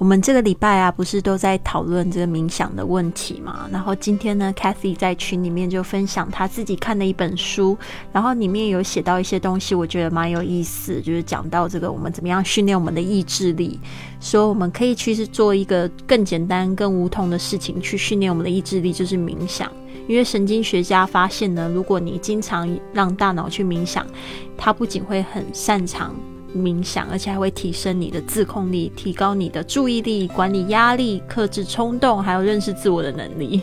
我们这个礼拜啊，不是都在讨论这个冥想的问题嘛？然后今天呢，Kathy 在群里面就分享她自己看的一本书，然后里面有写到一些东西，我觉得蛮有意思，就是讲到这个我们怎么样训练我们的意志力，说我们可以去是做一个更简单、更无痛的事情去训练我们的意志力，就是冥想。因为神经学家发现呢，如果你经常让大脑去冥想，它不仅会很擅长。冥想，而且还会提升你的自控力，提高你的注意力，管理压力，克制冲动，还有认识自我的能力。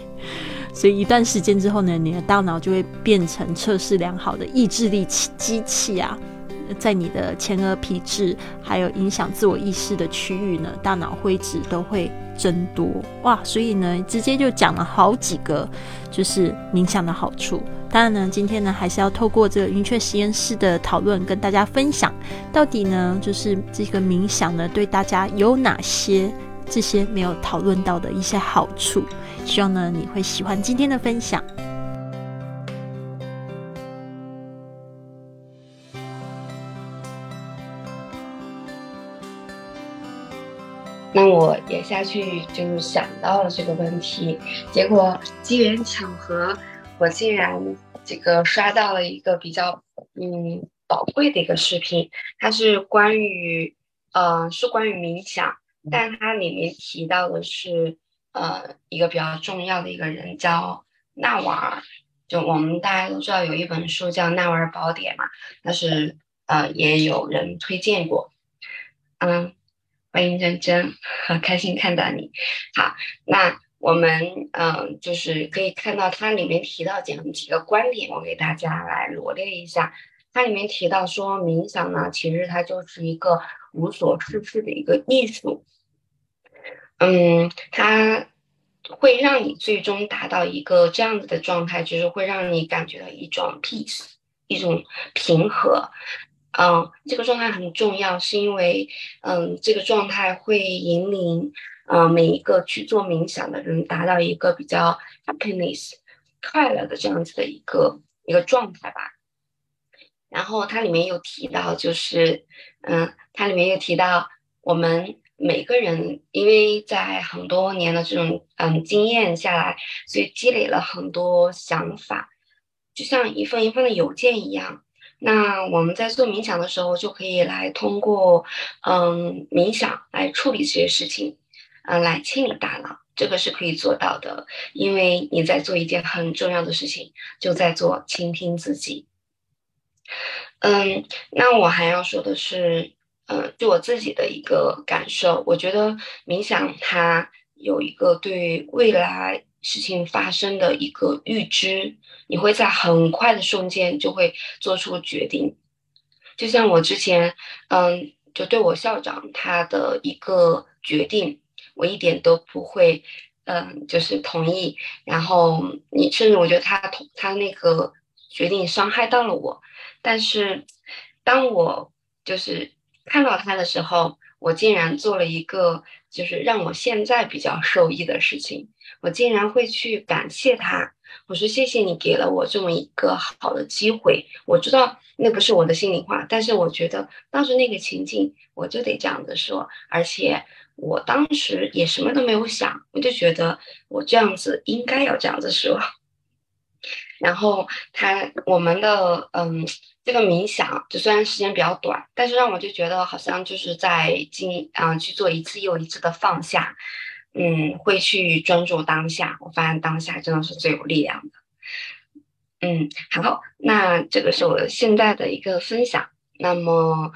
所以一段时间之后呢，你的大脑就会变成测试良好的意志力机器啊。在你的前额皮质，还有影响自我意识的区域呢，大脑灰质都会增多哇！所以呢，直接就讲了好几个，就是冥想的好处。当然呢，今天呢，还是要透过这个云雀实验室的讨论，跟大家分享，到底呢，就是这个冥想呢，对大家有哪些这些没有讨论到的一些好处。希望呢，你会喜欢今天的分享。那我也下去就是想到了这个问题，结果机缘巧合，我竟然这个刷到了一个比较嗯宝贵的一个视频，它是关于呃是关于冥想，但它里面提到的是呃一个比较重要的一个人叫纳瓦尔，就我们大家都知道有一本书叫《纳瓦尔宝典》嘛，但是呃也有人推荐过，嗯。欢迎珍珍，很开心看到你。好，那我们嗯，就是可以看到它里面提到讲几个观点，我给大家来罗列一下。它里面提到说，冥想呢，其实它就是一个无所事事的一个艺术。嗯，它会让你最终达到一个这样子的状态，就是会让你感觉到一种 peace，一种平和。嗯，这个状态很重要，是因为，嗯，这个状态会引领，嗯，每一个去做冥想的人达到一个比较 happiness 快乐的这样子的一个一个状态吧。然后它里面又提到，就是，嗯，它里面又提到，我们每个人因为在很多年的这种嗯经验下来，所以积累了很多想法，就像一份一份的邮件一样。那我们在做冥想的时候，就可以来通过，嗯，冥想来处理这些事情，嗯，来清理大脑，这个是可以做到的。因为你在做一件很重要的事情，就在做倾听自己。嗯，那我还要说的是，嗯，就我自己的一个感受，我觉得冥想它有一个对未来。事情发生的一个预知，你会在很快的瞬间就会做出决定。就像我之前，嗯，就对我校长他的一个决定，我一点都不会，嗯，就是同意。然后你甚至我觉得他同他那个决定伤害到了我，但是当我就是看到他的时候，我竟然做了一个就是让我现在比较受益的事情。我竟然会去感谢他，我说谢谢你给了我这么一个好的机会。我知道那不是我的心里话，但是我觉得当时那个情境我就得这样子说，而且我当时也什么都没有想，我就觉得我这样子应该要这样子说。然后他我们的嗯这个冥想，就虽然时间比较短，但是让我就觉得好像就是在进啊去做一次又一次的放下。嗯，会去专注当下。我发现当下真的是最有力量的。嗯，好，那这个是我现在的一个分享。那么，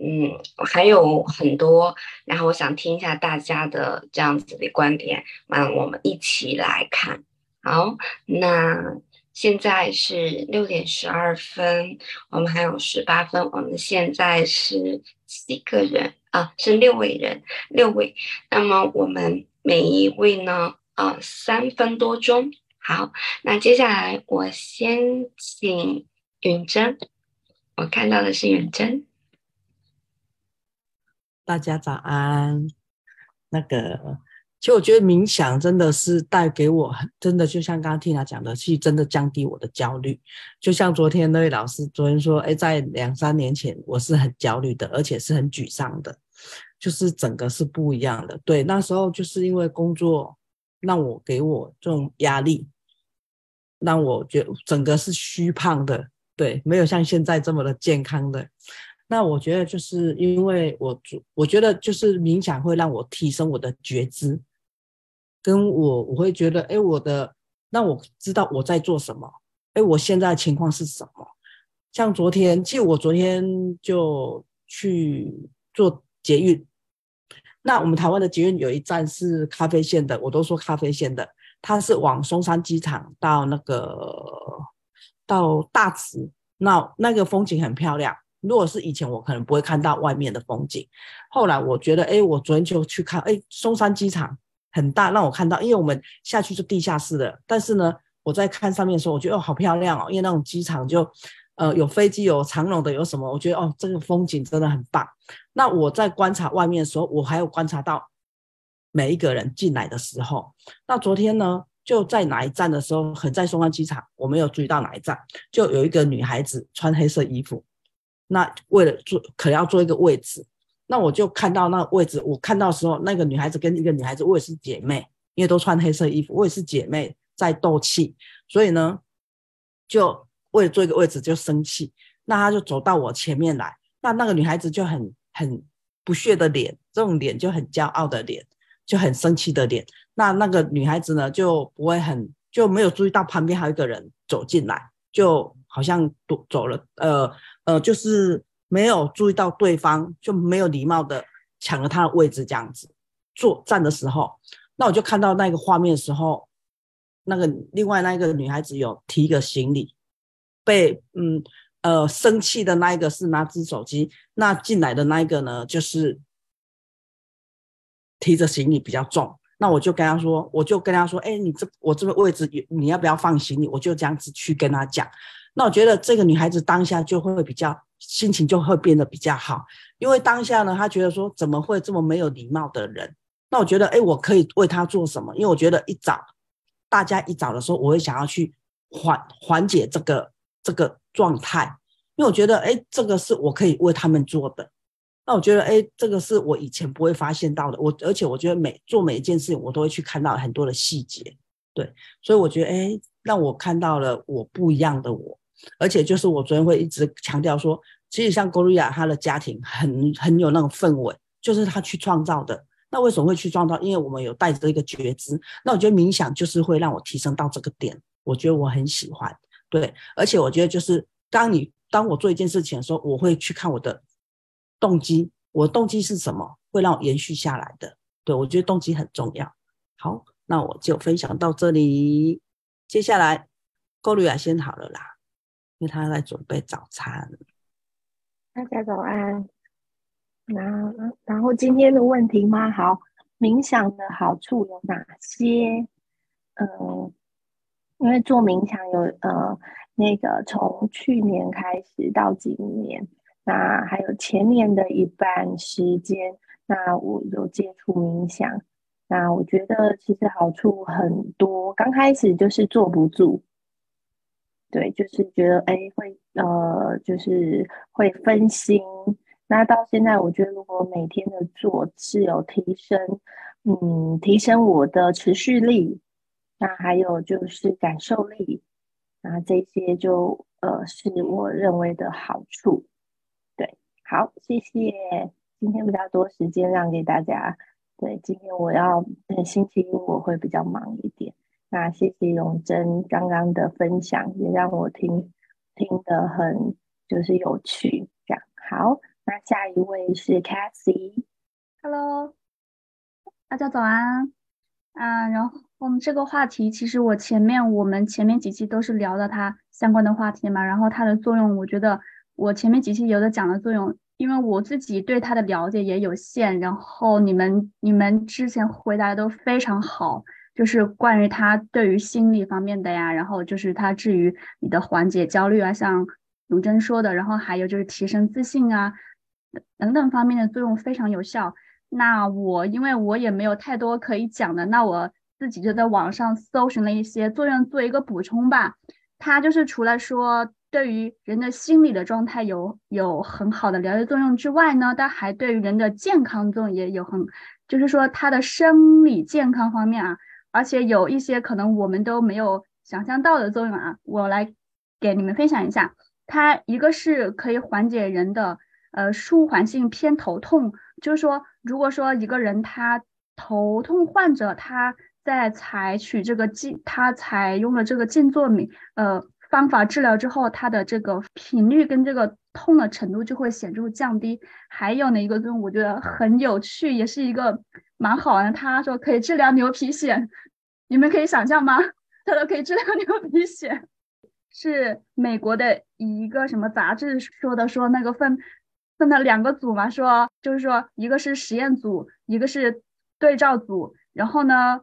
嗯，还有很多，然后我想听一下大家的这样子的观点。那我们一起来看。好，那现在是六点十二分，我们还有十八分。我们现在是几个人啊？是六位人，六位。那么我们。每一位呢，啊，三分多钟。好，那接下来我先请允珍，我看到的是允珍。大家早安。那个，其实我觉得冥想真的是带给我很，真的就像刚刚 Tina 讲的，是真的降低我的焦虑。就像昨天那位老师昨天说，哎，在两三年前我是很焦虑的，而且是很沮丧的。就是整个是不一样的。对，那时候就是因为工作让我给我这种压力，让我觉整个是虚胖的，对，没有像现在这么的健康的。那我觉得就是因为我，我觉得就是冥想会让我提升我的觉知，跟我我会觉得，哎，我的让我知道我在做什么，哎，我现在情况是什么。像昨天，其实我昨天就去做捷运。那我们台湾的捷运有一站是咖啡线的，我都说咖啡线的，它是往松山机场到那个到大直，那那个风景很漂亮。如果是以前，我可能不会看到外面的风景。后来我觉得，哎，我昨天就去看，哎，松山机场很大，让我看到，因为我们下去是地下室的。但是呢，我在看上面的时候，我觉得哦，好漂亮哦，因为那种机场就。呃，有飞机，有长龙的，有什么？我觉得哦，这个风景真的很棒。那我在观察外面的时候，我还有观察到每一个人进来的时候。那昨天呢，就在哪一站的时候，很在松山机场，我没有注意到哪一站，就有一个女孩子穿黑色衣服，那为了坐，可能要坐一个位置，那我就看到那个位置，我看到时候，那个女孩子跟一个女孩子，我也是姐妹，因为都穿黑色衣服，我也是姐妹在斗气，所以呢，就。为了坐一个位置就生气，那他就走到我前面来，那那个女孩子就很很不屑的脸，这种脸就很骄傲的脸，就很生气的脸。那那个女孩子呢就不会很就没有注意到旁边还有一个人走进来，就好像走走了，呃呃，就是没有注意到对方，就没有礼貌的抢了他的位置这样子坐站的时候，那我就看到那个画面的时候，那个另外那个女孩子有提一个行李。被嗯呃生气的那一个是拿只手机，那进来的那一个呢，就是提着行李比较重。那我就跟他说，我就跟他说，哎，你这我这个位置你要不要放行李？我就这样子去跟他讲。那我觉得这个女孩子当下就会比较心情就会变得比较好，因为当下呢，她觉得说怎么会这么没有礼貌的人？那我觉得，哎，我可以为他做什么？因为我觉得一早大家一早的时候，我会想要去缓缓解这个。这个状态，因为我觉得，哎，这个是我可以为他们做的。那我觉得，哎，这个是我以前不会发现到的。我而且我觉得每做每一件事情，我都会去看到很多的细节。对，所以我觉得，哎，让我看到了我不一样的我。而且就是我昨天会一直强调说，其实像郭瑞亚她的家庭很很有那种氛围，就是她去创造的。那为什么会去创造？因为我们有带着一个觉知。那我觉得冥想就是会让我提升到这个点。我觉得我很喜欢。对，而且我觉得就是当你当我做一件事情的时候，我会去看我的动机，我的动机是什么，会让我延续下来的。对我觉得动机很重要。好，那我就分享到这里。接下来，高丽雅先好了啦，因为她在准备早餐。大家早安。那然后今天的问题吗？好，冥想的好处有哪些？嗯。因为做冥想有呃那个从去年开始到今年，那还有前年的一半时间，那我有接触冥想，那我觉得其实好处很多。刚开始就是坐不住，对，就是觉得哎会呃就是会分心。那到现在我觉得如果每天的做是有提升，嗯，提升我的持续力。那还有就是感受力，那这些就呃是我认为的好处。对，好，谢谢。今天比较多时间让给大家。对，今天我要星期一我会比较忙一点。那谢谢永贞刚刚的分享，也让我听听得很就是有趣。这样好，那下一位是 Cassie，Hello，大家早安。啊，然后我们这个话题，其实我前面我们前面几期都是聊的它相关的话题嘛，然后它的作用，我觉得我前面几期有的讲的作用，因为我自己对它的了解也有限，然后你们你们之前回答的都非常好，就是关于它对于心理方面的呀，然后就是它至于你的缓解焦虑啊，像永贞说的，然后还有就是提升自信啊等等方面的作用非常有效。那我因为我也没有太多可以讲的，那我自己就在网上搜寻了一些作用，做一个补充吧。它就是除了说对于人的心理的状态有有很好的疗愈作用之外呢，它还对于人的健康作用也有很，就是说它的生理健康方面啊，而且有一些可能我们都没有想象到的作用啊，我来给你们分享一下。它一个是可以缓解人的呃舒缓性偏头痛，就是说，如果说一个人他头痛患者他在采取这个静，他采用了这个静坐冥呃方法治疗之后，他的这个频率跟这个痛的程度就会显著降低。还有呢一个作用，我觉得很有趣，也是一个蛮好玩的。他说可以治疗牛皮癣，你们可以想象吗？他说可以治疗牛皮癣。是美国的一个什么杂志说的？说那个分分了两个组嘛，说就是说一个是实验组，一个是对照组，然后呢，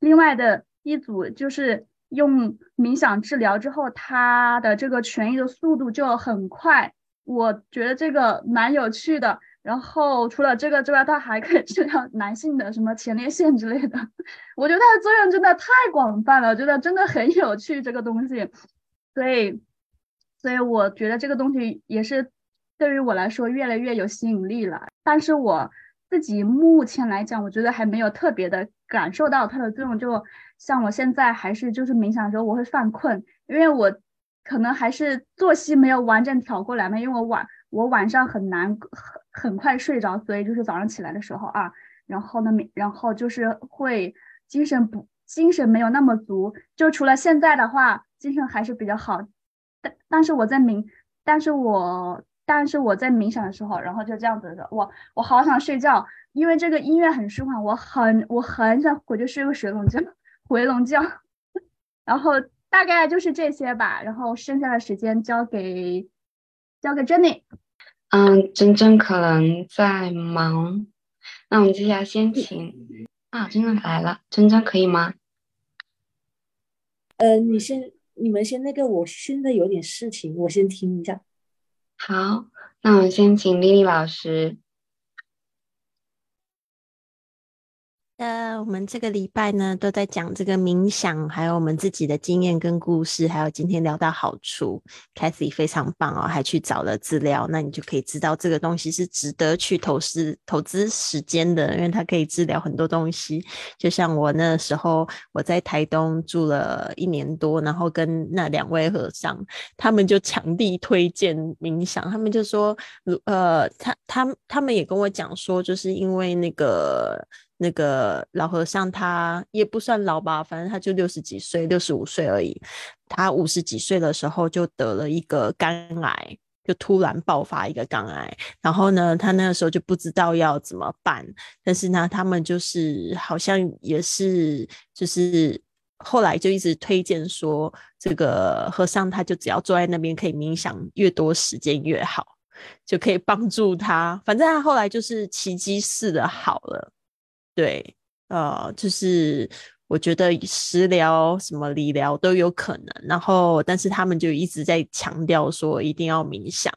另外的一组就是用冥想治疗之后，他的这个痊愈的速度就很快。我觉得这个蛮有趣的。然后除了这个之外，它还可以治疗男性的什么前列腺之类的。我觉得它的作用真的太广泛了，觉得真的很有趣这个东西。所以，所以我觉得这个东西也是对于我来说越来越有吸引力了。但是我自己目前来讲，我觉得还没有特别的感受到它的作用。就像我现在还是就是冥想的时候，我会犯困，因为我可能还是作息没有完整调过来嘛。因为我晚我晚上很难很很快睡着，所以就是早上起来的时候啊，然后呢，然后就是会精神不精神没有那么足。就除了现在的话。精神还是比较好，但但是我在冥，但是我但是我在冥想的时候，然后就这样子的，我我好想睡觉，因为这个音乐很舒缓，我很我很想回去睡个水龙觉，回笼觉，然后大概就是这些吧，然后剩下的时间交给交给 Jenny。嗯，珍珍可能在忙，那我们接下来先请啊，珍珍来了，珍珍可以吗？呃，你先。你们先那个，我现在有点事情，我先听一下。好，那我们先请丽丽老师。呃，我们这个礼拜呢都在讲这个冥想，还有我们自己的经验跟故事，还有今天聊到好处，Cathy 非常棒哦，还去找了资料，那你就可以知道这个东西是值得去投资投资时间的，因为它可以治疗很多东西。就像我那时候我在台东住了一年多，然后跟那两位和尚，他们就强力推荐冥想，他们就说，呃，他他他们也跟我讲说，就是因为那个。那个老和尚他也不算老吧，反正他就六十几岁，六十五岁而已。他五十几岁的时候就得了一个肝癌，就突然爆发一个肝癌。然后呢，他那个时候就不知道要怎么办。但是呢，他们就是好像也是，就是后来就一直推荐说，这个和尚他就只要坐在那边可以冥想越多时间越好，就可以帮助他。反正他后来就是奇迹似的好了。对，呃，就是我觉得食疗、什么理疗都有可能，然后但是他们就一直在强调说一定要冥想，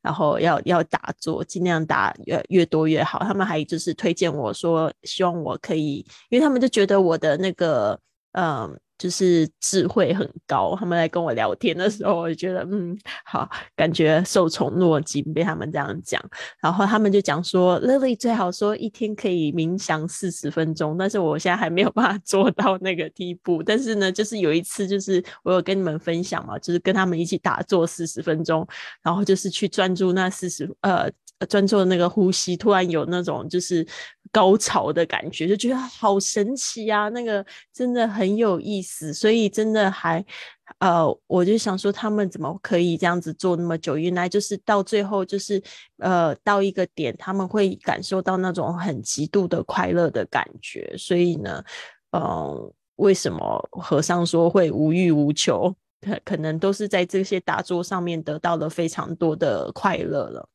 然后要要打坐，尽量打越越多越好。他们还就是推荐我说，希望我可以，因为他们就觉得我的那个，嗯。就是智慧很高，他们来跟我聊天的时候，我就觉得嗯好，感觉受宠若惊，被他们这样讲。然后他们就讲说，Lily 最好说一天可以冥想四十分钟，但是我现在还没有办法 做到那个地步。但是呢，就是有一次，就是我有跟你们分享嘛，就是跟他们一起打坐四十分钟，然后就是去专注那四十呃。专注的那个呼吸，突然有那种就是高潮的感觉，就觉得好神奇呀！那个真的很有意思，所以真的还呃，我就想说他们怎么可以这样子做那么久？原来就是到最后就是呃，到一个点他们会感受到那种很极度的快乐的感觉。所以呢，嗯，为什么和尚说会无欲无求？可可能都是在这些打坐上面得到了非常多的快乐了。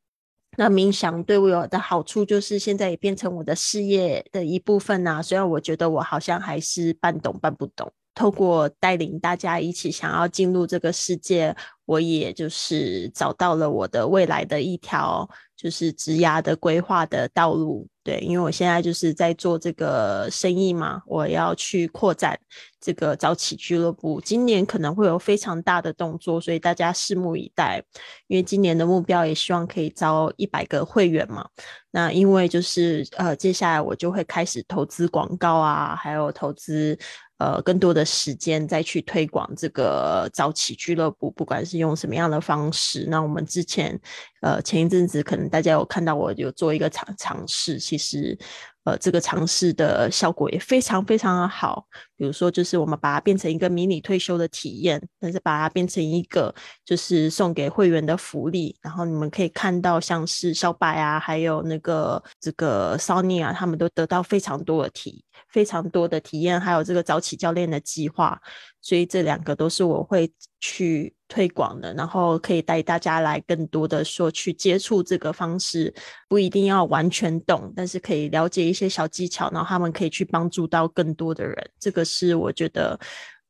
那冥想对我有的好处就是现在也变成我的事业的一部分呐。虽然我觉得我好像还是半懂半不懂，透过带领大家一起想要进入这个世界，我也就是找到了我的未来的一条就是职涯的规划的道路。对，因为我现在就是在做这个生意嘛，我要去扩展这个早起俱乐部，今年可能会有非常大的动作，所以大家拭目以待。因为今年的目标也希望可以招一百个会员嘛。那因为就是呃，接下来我就会开始投资广告啊，还有投资。呃，更多的时间再去推广这个早起俱乐部，不管是用什么样的方式。那我们之前，呃，前一阵子可能大家有看到我有做一个尝尝试，其实。呃，这个尝试的效果也非常非常的好。比如说，就是我们把它变成一个迷你退休的体验，但是把它变成一个就是送给会员的福利。然后你们可以看到，像是小白啊，还有那个这个 Sony 啊，他们都得到非常多的体，非常多的体验，还有这个早起教练的计划。所以这两个都是我会去推广的，然后可以带大家来更多的说去接触这个方式，不一定要完全懂，但是可以了解一些小技巧，然后他们可以去帮助到更多的人。这个是我觉得，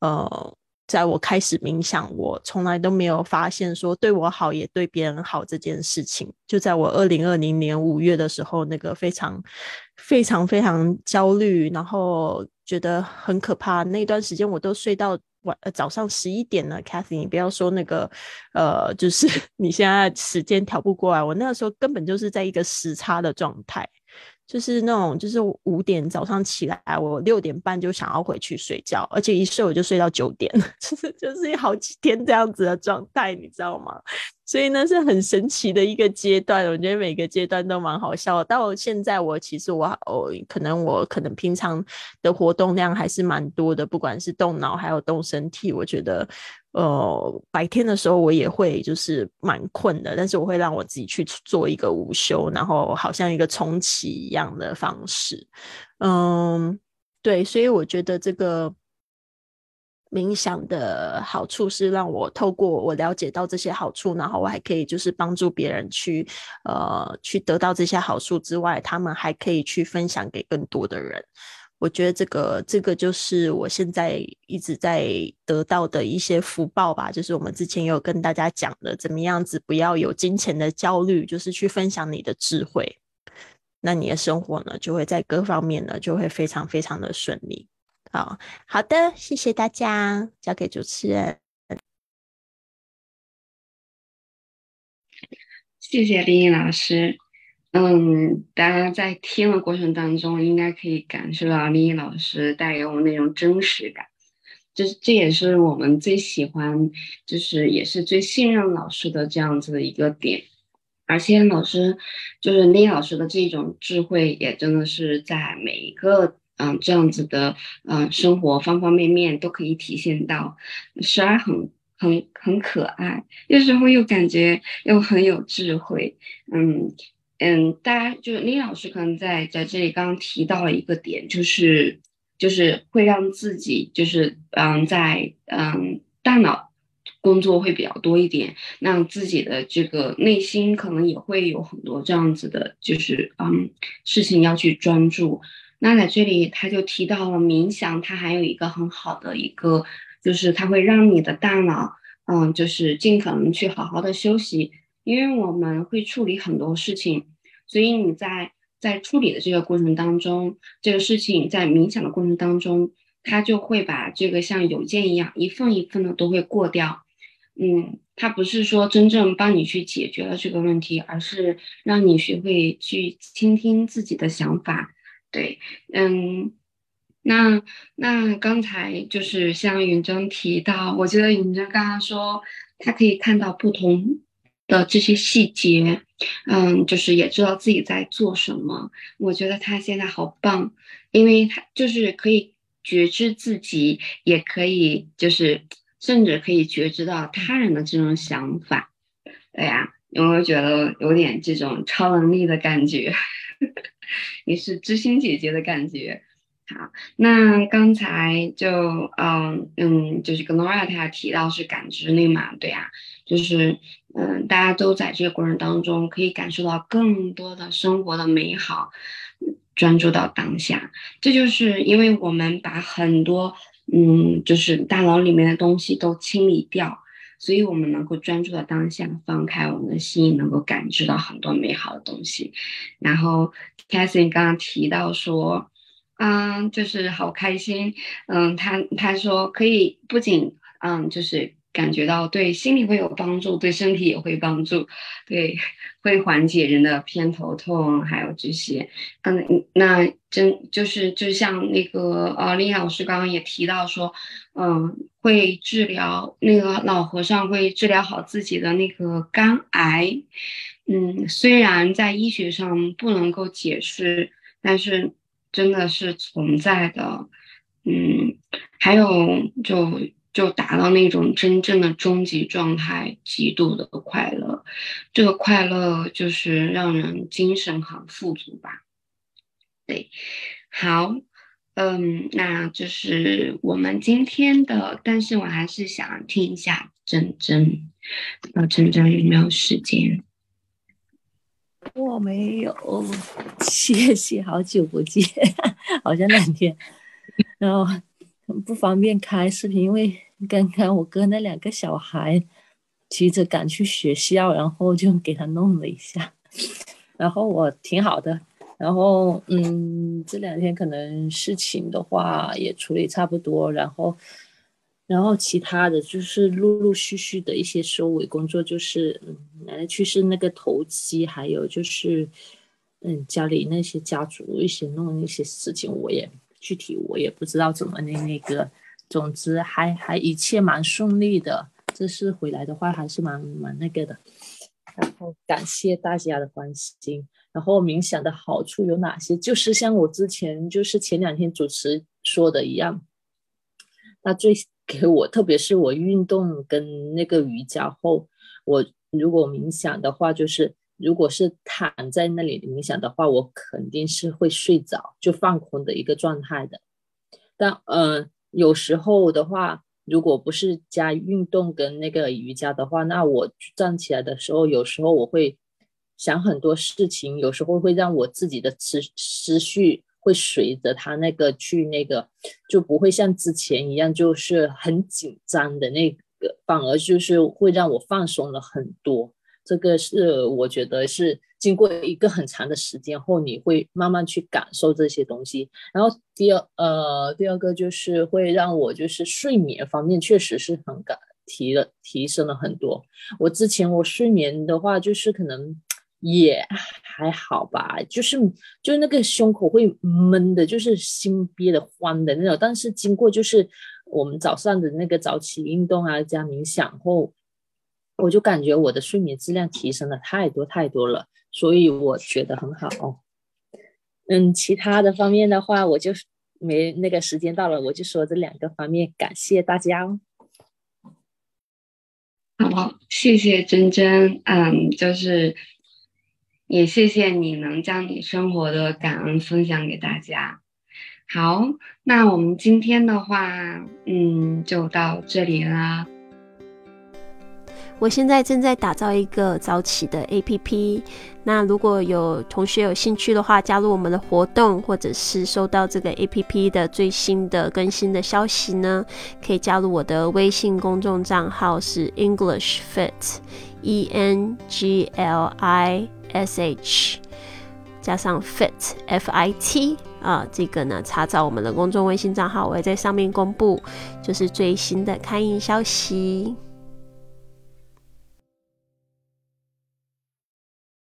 呃，在我开始冥想，我从来都没有发现说对我好也对别人好这件事情。就在我二零二零年五月的时候，那个非常非常非常焦虑，然后觉得很可怕，那段时间我都睡到。晚呃早上十一点呢，Cathy，你不要说那个，呃，就是 你现在时间调不过来，我那个时候根本就是在一个时差的状态。就是那种，就是五点早上起来，我六点半就想要回去睡觉，而且一睡我就睡到九点，就是就是好几天这样子的状态，你知道吗？所以呢是很神奇的一个阶段，我觉得每个阶段都蛮好笑。到现在我其实我我可能我可能平常的活动量还是蛮多的，不管是动脑还有动身体，我觉得。呃，白天的时候我也会就是蛮困的，但是我会让我自己去做一个午休，然后好像一个重启一样的方式。嗯，对，所以我觉得这个冥想的好处是让我透过我了解到这些好处，然后我还可以就是帮助别人去呃去得到这些好处之外，他们还可以去分享给更多的人。我觉得这个这个就是我现在一直在得到的一些福报吧，就是我们之前有跟大家讲的，怎么样子不要有金钱的焦虑，就是去分享你的智慧，那你的生活呢就会在各方面呢就会非常非常的顺利。好好的，谢谢大家，交给主持人。谢谢丽颖老师。嗯，大家在听的过程当中，应该可以感受到丽丽老师带给我们那种真实感，这这也是我们最喜欢，就是也是最信任老师的这样子的一个点。而且老师就是丽老师的这种智慧，也真的是在每一个嗯这样子的嗯生活方方面面都可以体现到，时而很很很可爱，有时候又感觉又很有智慧，嗯。嗯，大家就是李老师可能在在这里刚刚提到了一个点，就是就是会让自己就是嗯在嗯大脑工作会比较多一点，让自己的这个内心可能也会有很多这样子的，就是嗯事情要去专注。那在这里他就提到了冥想，它还有一个很好的一个，就是它会让你的大脑嗯就是尽可能去好好的休息。因为我们会处理很多事情，所以你在在处理的这个过程当中，这个事情在冥想的过程当中，它就会把这个像邮件一样一份一份的都会过掉。嗯，它不是说真正帮你去解决了这个问题，而是让你学会去倾听自己的想法。对，嗯，那那刚才就是像允珍提到，我觉得允珍刚刚说他可以看到不同。的这些细节，嗯，就是也知道自己在做什么。我觉得他现在好棒，因为他就是可以觉知自己，也可以就是甚至可以觉知到他人的这种想法。对呀，有没有觉得有点这种超能力的感觉？也是知心姐姐的感觉。好，那刚才就嗯嗯，就是 Gloria 她提到是感知力嘛，对呀，就是嗯，大家都在这个过程当中可以感受到更多的生活的美好，专注到当下，这就是因为我们把很多嗯，就是大脑里面的东西都清理掉，所以我们能够专注到当下，放开我们的心，能够感知到很多美好的东西。然后 c a t h y 刚刚提到说，嗯，就是好开心，嗯，他他说可以不仅嗯，就是。感觉到对心理会有帮助，对身体也会帮助，对，会缓解人的偏头痛，还有这些，嗯，那真就是就像那个呃，林老师刚刚也提到说，嗯，会治疗那个老和尚会治疗好自己的那个肝癌，嗯，虽然在医学上不能够解释，但是真的是存在的，嗯，还有就。就达到那种真正的终极状态，极度的快乐。这个快乐就是让人精神很富足吧。对，好，嗯，那就是我们今天的。但是我还是想听一下珍珍，那珍珍有没有时间？我没有，谢谢，好久不见，好像两天，然后不方便开视频，因为。刚刚我哥那两个小孩急着赶去学校，然后就给他弄了一下，然后我挺好的，然后嗯，这两天可能事情的话也处理差不多，然后然后其他的就是陆陆续续的一些收尾工作，就是，奶奶去世那个头七，还有就是嗯家里那些家族一些弄一些事情，我也具体我也不知道怎么那那个。总之还还一切蛮顺利的，这次回来的话还是蛮蛮那个的。然后感谢大家的关心。然后冥想的好处有哪些？就是像我之前就是前两天主持说的一样，那最 给我，特别是我运动跟那个瑜伽后，我如果冥想的话，就是如果是躺在那里冥想的话，我肯定是会睡着，就放空的一个状态的。但嗯。有时候的话，如果不是加运动跟那个瑜伽的话，那我站起来的时候，有时候我会想很多事情，有时候会让我自己的思思绪会随着他那个去那个，就不会像之前一样就是很紧张的那个，反而就是会让我放松了很多。这个是我觉得是。经过一个很长的时间后，你会慢慢去感受这些东西。然后第二，呃，第二个就是会让我就是睡眠方面确实是很感提了提升了很多。我之前我睡眠的话，就是可能也还好吧，就是就是那个胸口会闷的，就是心憋的慌的那种。但是经过就是我们早上的那个早起运动啊，加冥想后，我就感觉我的睡眠质量提升了太多太多了。所以我觉得很好，嗯，其他的方面的话，我就没那个时间到了，我就说这两个方面，感谢大家哦。好，谢谢珍珍，嗯，就是也谢谢你能将你生活的感恩分享给大家。好，那我们今天的话，嗯，就到这里啦。我现在正在打造一个早起的 APP，那如果有同学有兴趣的话，加入我们的活动，或者是收到这个 APP 的最新的更新的消息呢，可以加入我的微信公众账号是 English Fit，E N G L I S H，加上 Fit F I T 啊，这个呢，查找我们的公众微信账号，我会在上面公布就是最新的刊印消息。